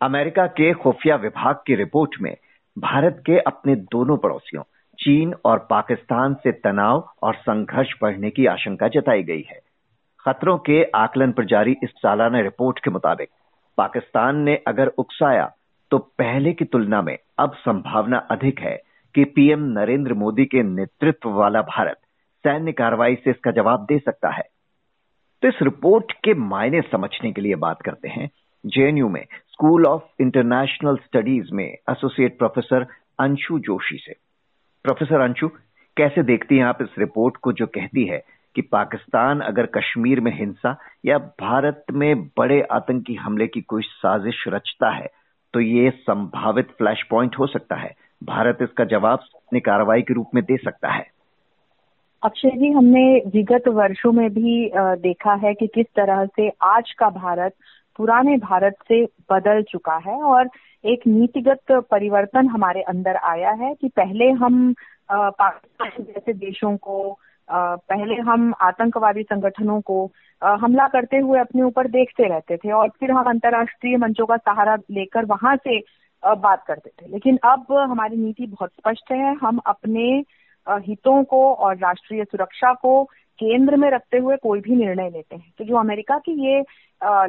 America के खुफिया विभाग की रिपोर्ट में भारत के अपने दोनों पड़ोसियों, चीन और पाकिस्तान से तनाव और संघर्ष बढ़ने की आशंका जताई गई है। खतरों के आकलन पर जारी इस सालाना रिपोर्ट के मुताबिक पाकिस्तान ने अगर उकसाया तो पहले की तुलना में अब संभावना अधिक है कि पीएम नरेंद्र मोदी के नेतृत्व वाला भारत सैन्य कार्रवाई से इसका जवाब दे सकता है। तो इस रिपोर्ट के मायने समझने के लिए बात करते हैं जेएनयू में, स्कूल ऑफ़ इंटरनेशनल स्टडीज़ में एसोसिएट प्रोफेसर अंशु जोशी से। प्रोफेसर अंशु, कैसे देखती हैं आप इस रिपोर्ट को जो कहती है कि पाकिस्तान अगर कश्मीर में हिंसा या भारत में बड़े आतंकी हमले की कोई साजिश रचता है तो ये संभावित फ्लैश पॉइंट हो सकता है। भारत इसका जवाब अपनी कार्रवाई के रूप में दे सकता है। अक्षय जी, हमने विगत वर्षों में भी देखा है कि किस तरह से आज का भारत पुराने भारत से बदल चुका है और एक नीतिगत परिवर्तन हमारे अंदर आया है कि पहले हम पाकिस्तान जैसे देशों को पहले हम आतंकवादी संगठनों को हमला करते हुए अपने ऊपर देखते रहते थे और फिर हम अंतर्राष्ट्रीय मंचों का सहारा लेकर वहाँ से बात करते थे। लेकिन अब हमारी नीति बहुत स्पष्ट है, हम अपने हितों को और राष्ट्रीय सुरक्षा को केंद्र में रखते हुए कोई भी निर्णय लेते हैं। तो जो अमेरिका की ये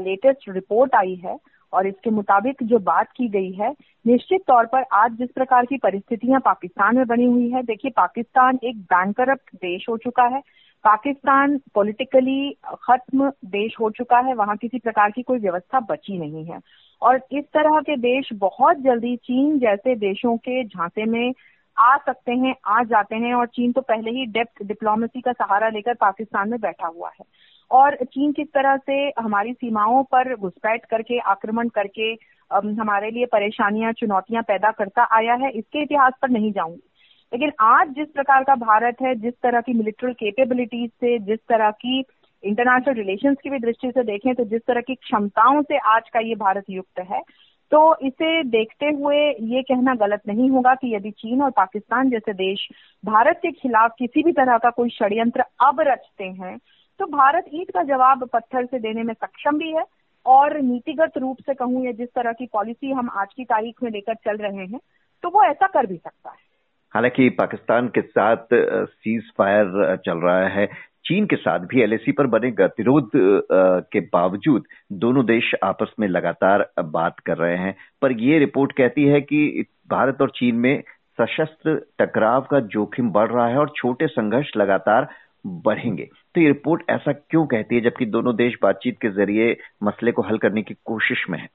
लेटेस्ट रिपोर्ट आई है और इसके मुताबिक जो बात की गई है, निश्चित तौर पर आज जिस प्रकार की परिस्थितियाँ पाकिस्तान में बनी हुई है, देखिए पाकिस्तान एक बैंकरप्ट देश हो चुका है। पाकिस्तान पॉलिटिकली खत्म देश हो चुका है, वहाँ किसी प्रकार की कोई व्यवस्था बची नहीं है। और इस तरह के देश बहुत जल्दी चीन जैसे देशों के झांसे में आ सकते हैं, आ जाते हैं और चीन तो पहले ही डेप्थ डिप्लोमेसी का सहारा लेकर पाकिस्तान में बैठा हुआ है। और चीन किस तरह से हमारी सीमाओं पर घुसपैठ करके, आक्रमण करके हमारे लिए परेशानियाँ, चुनौतियाँ पैदा करता आया है, इसके इतिहास पर नहीं जाऊँगी। लेकिन आज जिस प्रकार का भारत है, जिस तरह की मिलिट्री केपेबिलिटीज से, जिस तरह की इंटरनेशनल रिलेशंस की भी दृष्टि से देखें तो जिस तरह की क्षमताओं से आज का ये भारत युक्त है तो इसे देखते हुए ये कहना गलत नहीं होगा कि यदि चीन और पाकिस्तान जैसे देश भारत के खिलाफ किसी भी तरह का कोई षड्यंत्र अब रचते हैं तो भारत ईट का जवाब पत्थर से देने में सक्षम भी है। और नीतिगत रूप से कहूँ या जिस तरह की पॉलिसी हम आज की तारीख में लेकर चल रहे हैं तो वो ऐसा कर भी सकता है। हालाँकि पाकिस्तान के साथ सीज फायर चल रहा है। चीन के साथ भी एलएसी पर बने गतिरोध के बावजूद दोनों देश आपस में लगातार बात कर रहे हैं। पर यह रिपोर्ट कहती है कि भारत और चीन में सशस्त्र टकराव का जोखिम बढ़ रहा है और छोटे संघर्ष लगातार बढ़ेंगे। तो ये रिपोर्ट ऐसा क्यों कहती है, जबकि दोनों देश बातचीत के ज़रिए मसले को हल करने की कोशिश में है?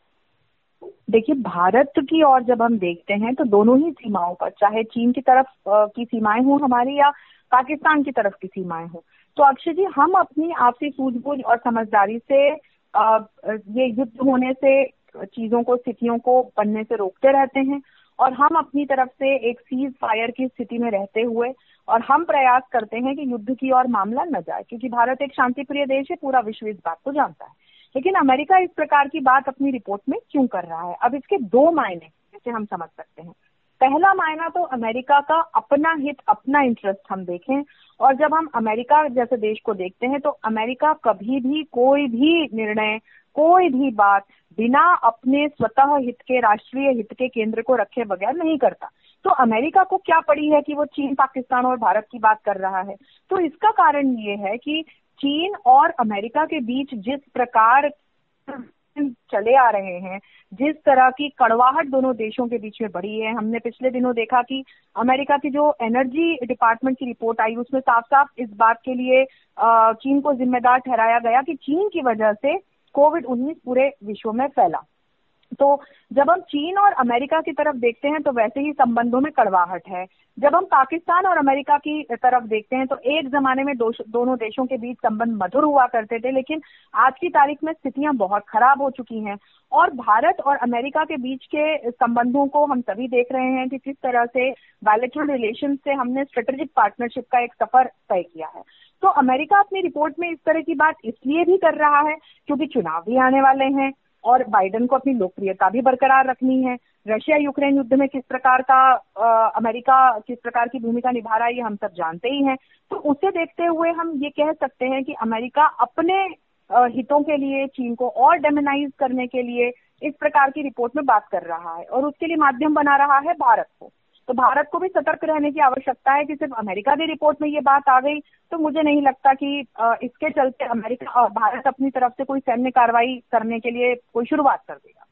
देखिए, भारत की ओर जब हम देखते हैं तो दोनों ही सीमाओं पर, चाहे चीन की तरफ़ की सीमाएँ हों हमारी या पाकिस्तान की तरफ़ की सीमाएँ हों तो अक्षय जी, हम अपनी आपसी सूझबूझ और समझदारी से ये युद्ध होने से, चीज़ों को, स्थितियों को बनने से रोकते रहते हैं और हम अपनी तरफ़ से एक सीज फायर की स्थिति में रहते हुए और हम प्रयास करते हैं कि युद्ध की ओर मामला न जाए, क्योंकि भारत एक शांतिप्रिय देश है, पूरा विश्व इस बात को जानता है। लेकिन अमेरिका इस प्रकार की बात अपनी रिपोर्ट में क्यों कर रहा है? अब इसके दो मायने, जिसे हम समझ सकते हैं। पहला मायना तो अमेरिका का अपना हित, अपना इंटरेस्ट हम देखें। और जब हम अमेरिका जैसे देश को देखते हैं तो अमेरिका कभी भी कोई भी निर्णय, कोई भी बात बिना अपने स्वतः हित के, राष्ट्रीय हित के केंद्र को रखे बगैर नहीं करता। तो अमेरिका को क्या पड़ी है कि वो चीन, पाकिस्तान और भारत की बात कर रहा है? तो इसका कारण ये है कि चीन और अमेरिका के बीच जिस प्रकार चले आ रहे हैं। जिस तरह की कड़वाहट दोनों देशों के बीच में बढ़ी है, हमने पिछले दिनों देखा कि अमेरिका की जो एनर्जी डिपार्टमेंट की रिपोर्ट आई, उसमें साफ़ साफ़ इस बात के लिए चीन को जिम्मेदार ठहराया गया कि चीन की वजह से कोविड 19 पूरे विश्व में फैला। तो जब हम चीन और अमेरिका की तरफ़ देखते हैं तो वैसे ही संबंधों में कड़वाहट है। जब हम पाकिस्तान और अमेरिका की तरफ़ देखते हैं तो एक जमाने में दो, दोनों देशों के बीच संबंध मधुर हुआ करते थे लेकिन आज की तारीख में स्थितियाँ बहुत खराब हो चुकी हैं। और भारत और अमेरिका के बीच के संबंधों को हम सभी देख रहे हैं कि किस तरह से बायोलेट्रल रिलेशन से हमने स्ट्रेटेजिक पार्टनरशिप का एक सफ़र तय किया है। तो अमेरिका अपनी रिपोर्ट में इस तरह की बात इसलिए भी कर रहा है क्योंकि चुनाव भी आने वाले हैं। और बाइडन को अपनी लोकप्रियता भी बरकरार रखनी है। रशिया यूक्रेन युद्ध में किस प्रकार का आ, अमेरिका किस प्रकार की भूमिका निभा रहा है ये हम सब जानते ही हैं। तो उसे देखते हुए हम ये कह सकते हैं कि अमेरिका अपने हितों के लिए चीन को और डेमोनाइज करने के लिए इस प्रकार की रिपोर्ट में बात कर रहा है और उसके लिए माध्यम बना रहा है भारत को। तो भारत को भी सतर्क रहने की आवश्यकता है कि सिर्फ़ अमेरिका की रिपोर्ट में ये बात आ गई तो मुझे नहीं लगता कि इसके चलते अमेरिका और भारत अपनी तरफ़ से कोई सैन्य कार्रवाई करने के लिए कोई शुरुआत कर देगा।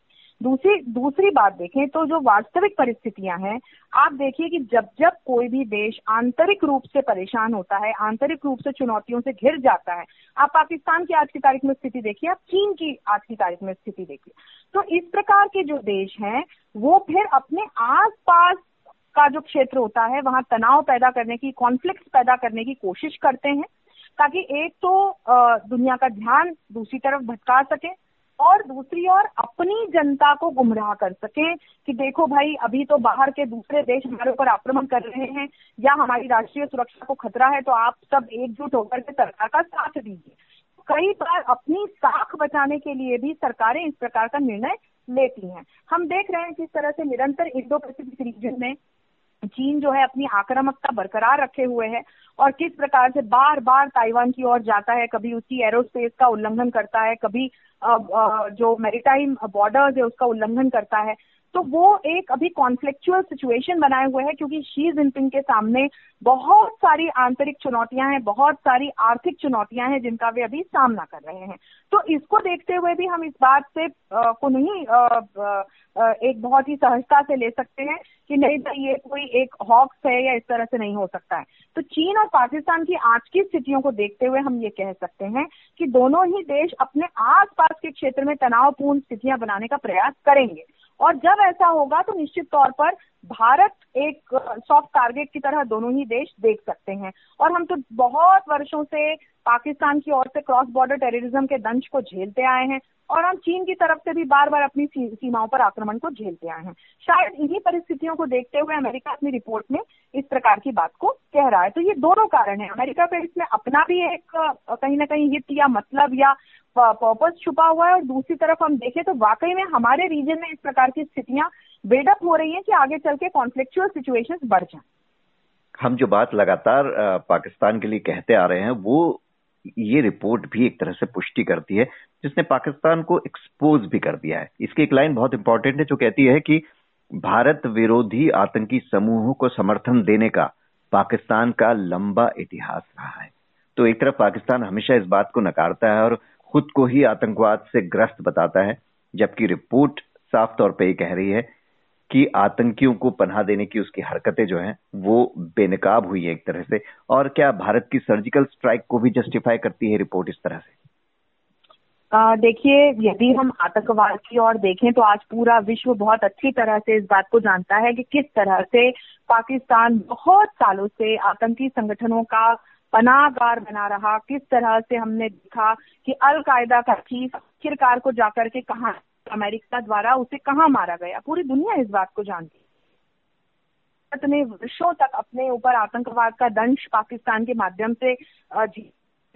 दूसरी दूसरी बात देखें तो जो वास्तविक परिस्थितियाँ हैं, आप देखिए कि जब जब कोई भी देश आंतरिक रूप से परेशान होता है, आंतरिक रूप से चुनौतियों से घिर जाता है, आप पाकिस्तान की आज की तारीख में स्थिति देखिए, आप चीन की आज की तारीख में स्थिति देखिए तो इस प्रकार के जो देश हैं, वो फिर अपने आसपास का जो क्षेत्र होता है, वहाँ तनाव पैदा करने की कॉन्फ्लिक्ट पैदा करने की कोशिश करते हैं, ताकि एक तो दुनिया का ध्यान दूसरी तरफ़ भटका सके और दूसरी ओर अपनी जनता को गुमराह कर सके कि देखो भाई, अभी तो बाहर के दूसरे देश हमारे ऊपर आक्रमण कर रहे हैं या हमारी राष्ट्रीय सुरक्षा को खतरा है तो आप सब एकजुट होकर के सरकार का साथ दीजिए। कई बार अपनी साख बचाने के लिए भी सरकारें इस प्रकार का निर्णय लेती हैं। हम देख रहे हैं किस तरह से निरंतर इंडो पैसिफिक रीजन में चीन जो है अपनी आक्रामकता बरकरार रखे हुए है और किस प्रकार से बार बार ताइवान की ओर जाता है, कभी उसकी एरोस्पेस का उल्लंघन करता है, कभी जो मेरिटाइम बॉर्डर्स है उसका उल्लंघन करता है। तो वो एक अभी कॉन्फ्लिक्चुअल सिचुएशन बनाए हुए हैं क्योंकि शी जिनपिंग के सामने बहुत सारी आंतरिक चुनौतियाँ हैं बहुत सारी आर्थिक चुनौतियाँ हैं जिनका वे अभी सामना कर रहे हैं। तो इसको देखते हुए भी हम इस बात से आ, को नहीं आ, आ, एक बहुत ही सहजता से ले सकते हैं कि नहीं भाई ये कोई एक हॉक्स है या इस तरह से नहीं हो सकता है। तो चीन और पाकिस्तान की आज की स्थितियों को देखते हुए हम ये कह सकते हैं कि दोनों ही देश अपने आसपास के क्षेत्र में तनावपूर्ण स्थितियाँ बनाने का प्रयास करेंगे। और जब ऐसा होगा तो निश्चित तौर पर भारत एक सॉफ्ट टारगेट की तरह दोनों ही देश देख सकते हैं। और हम तो बहुत वर्षों से पाकिस्तान की ओर से क्रॉस बॉर्डर टेररिज्म के दंश को झेलते आए हैं और हम चीन की तरफ़ से भी बार बार अपनी सीमाओं पर आक्रमण को झेलते आए हैं। शायद इन्हीं परिस्थितियों को देखते हुए अमेरिका अपनी रिपोर्ट में इस प्रकार की बात को कह रहा है। तो ये दोनों कारण है। अमेरिका का इसमें अपना भी एक कहीं ना कहीं हित या मतलब या पर्पज छुपा हुआ है और दूसरी तरफ़ हम देखें तो वाकई में हमारे रीजन में इस प्रकार की स्थितियाँ बिल्डअप हो रही हैं कि आगे चल के कॉन्फ्लिक्चुअल सिचुएशंस बढ़ जाए। हम जो बात लगातार पाकिस्तान के लिए कहते आ रहे हैं, वो ये रिपोर्ट भी एक तरह से पुष्टि करती है, जिसने पाकिस्तान को एक्सपोज भी कर दिया है। इसकी एक लाइन बहुत इंपॉर्टेंट है, जो कहती है कि भारत विरोधी आतंकी समूहों को समर्थन देने का पाकिस्तान का लंबा इतिहास रहा है। तो एक तरफ़ पाकिस्तान हमेशा इस बात को नकारता है और खुद को ही आतंकवाद से ग्रस्त बताता है, जबकि रिपोर्ट साफ़ तौर पर यह कह रही है कि आतंकियों को पनाह देने की उसकी हरकतें जो हैं, वो बेनकाब हुई है एक तरह से। और क्या भारत की सर्जिकल स्ट्राइक को भी जस्टिफाई करती है रिपोर्ट इस तरह से? देखिए, यदि हम आतंकवाद की ओर देखें तो आज पूरा विश्व बहुत अच्छी तरह से इस बात को जानता है कि किस तरह से पाकिस्तान बहुत सालों से आतंकी संगठनों का पनागार बना रहा। किस तरह से हमने देखा कि अलकायदा का चीफ आखिरकार को जाकर के कहा, अमेरिका द्वारा उसे कहाँ मारा गया? पूरी दुनिया इस बात को जानती ने वर्षों तक अपने ऊपर आतंकवाद का दंश पाकिस्तान के माध्यम से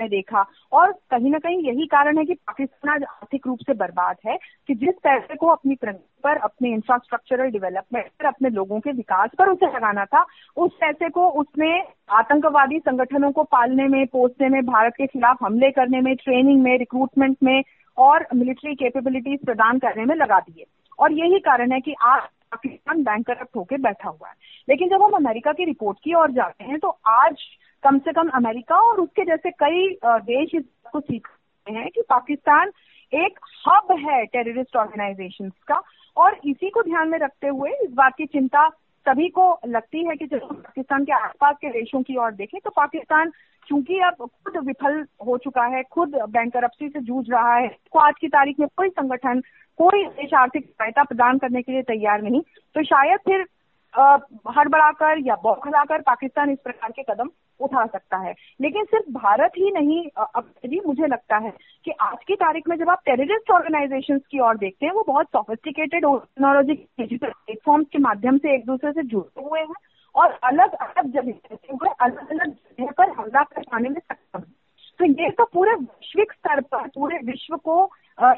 ने देखा। और कहीं ना कहीं यही कारण है कि पाकिस्तान आज आर्थिक रूप से बर्बाद है कि जिस पैसे को अपनी पर, अपने इंफ्रास्ट्रक्चरल डेवलपमेंट पर, अपने लोगों के विकास पर उसे लगाना था, उस पैसे को उसने आतंकवादी संगठनों को पालने में, पोसने में, भारत के खिलाफ हमले करने में ट्रेनिंग में रिक्रूटमेंट में और मिलिट्री कैपेबिलिटीज प्रदान करने में लगा दिए। और यही कारण है कि आज पाकिस्तान बैंक करप्ट होकर बैठा हुआ है। लेकिन जब हम अमेरिका की रिपोर्ट की ओर जाते हैं तो आज कम से कम अमेरिका और उसके जैसे कई देश इस को सीख रहे हैं कि पाकिस्तान एक हब है टेररिस्ट ऑर्गेनाइजेशन का। और इसी को ध्यान में रखते हुए इस बात की चिंता सभी को लगती है कि जब पाकिस्तान के आसपास के देशों की ओर देखें तो पाकिस्तान चूँकि अब खुद विफल हो चुका है, खुद बैंक से जूझ रहा है तो आज की तारीख में कोई संगठन, कोई देश आर्थिक सहायता प्रदान करने के लिए तैयार नहीं। तो शायद फिर हड़बड़ाकर या बौखलाकर पाकिस्तान इस प्रकार के कदम उठा सकता है। लेकिन सिर्फ़ भारत ही नहीं अब जी मुझे लगता है कि आज की तारीख में जब आप टेररिस्ट ऑर्गेनाइजेशंस की ओर देखते हैं, वो बहुत सोफिस्टिकेटेड टेक्नोलॉजी डिजिटल प्लेटफॉर्म के माध्यम से एक दूसरे से जुड़े हुए हैं और अलग अलग जगह अलग अलग जगह पर हमला कर पाने में सक्षम है। तो ये तो पूरे वैश्विक स्तर पर, पूरे विश्व को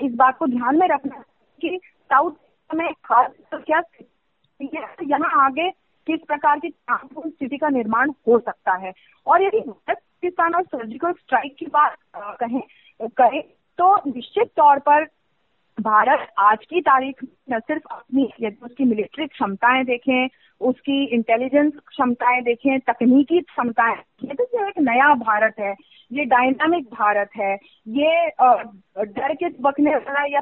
इस बात को ध्यान में रखना कि साउथ में खास क्या यहाँ आगे किस प्रकार की तनावपूर्ण स्थिति का निर्माण हो सकता है। और यदि पाकिस्तान और सर्जिकल स्ट्राइक की बात कहें, करें तो निश्चित तौर पर भारत आज की तारीख में न सिर्फ़ अपनी, यदि उसकी मिलिट्री क्षमताएँ देखें, उसकी इंटेलिजेंस क्षमताएँ देखें, तकनीकी क्षमताएँ देखें तो ये एक नया भारत है, ये डायनामिक भारत है, ये डर के बकने वाला या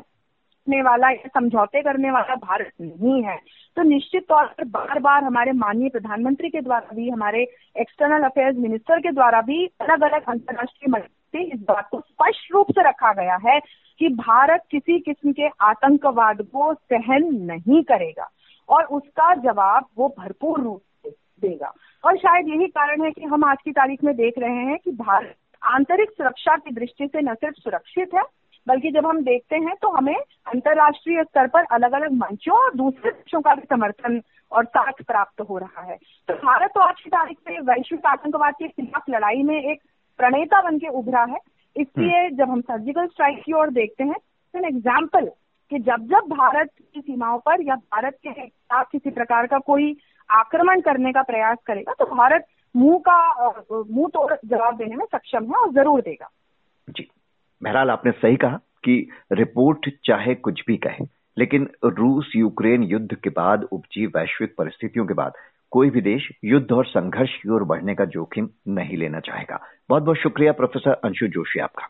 वाला या समझौते करने वाला भारत नहीं है। तो निश्चित तौर पर बार बार हमारे माननीय प्रधानमंत्री के द्वारा भी, हमारे एक्सटर्नल अफेयर्स मिनिस्टर के द्वारा भी अलग अलग अंतर्राष्ट्रीय मंच से इस बात को स्पष्ट रूप से रखा गया है कि भारत किसी किस्म के आतंकवाद को सहन नहीं करेगा और उसका जवाब वो भरपूर रूप से देगा। और शायद यही कारण है कि हम आज की तारीख में देख रहे हैं कि भारत आंतरिक सुरक्षा की दृष्टि से न सिर्फ़ सुरक्षित है बल्कि जब हम देखते हैं तो हमें अंतर्राष्ट्रीय स्तर पर अलग अलग मंचों और दूसरे देशों का भी समर्थन और साथ प्राप्त हो रहा है। तो भारत तो आज की तारीख में वैश्विक आतंकवाद के खिलाफ लड़ाई में एक प्रणेता बन के उभरा है। इसलिए हम्म। जब हम सर्जिकल स्ट्राइक की ओर देखते हैं एन एग्ज़ाम्पल कि जब जब भारत की सीमाओं पर या भारत के खिलाफ किसी प्रकार का कोई आक्रमण करने का प्रयास करेगा तो भारत मुँह का मुँह तोड़ जवाब देने में सक्षम है और ज़रूर देगा। बहरहाल आपने सही कहा कि रिपोर्ट चाहे कुछ भी कहे, लेकिन रूस यूक्रेन युद्ध के बाद उपजी वैश्विक परिस्थितियों के बाद कोई भी देश युद्ध और संघर्ष की ओर बढ़ने का जोखिम नहीं लेना चाहेगा। बहुत बहुत शुक्रिया प्रोफेसर अंशु जोशी आपका।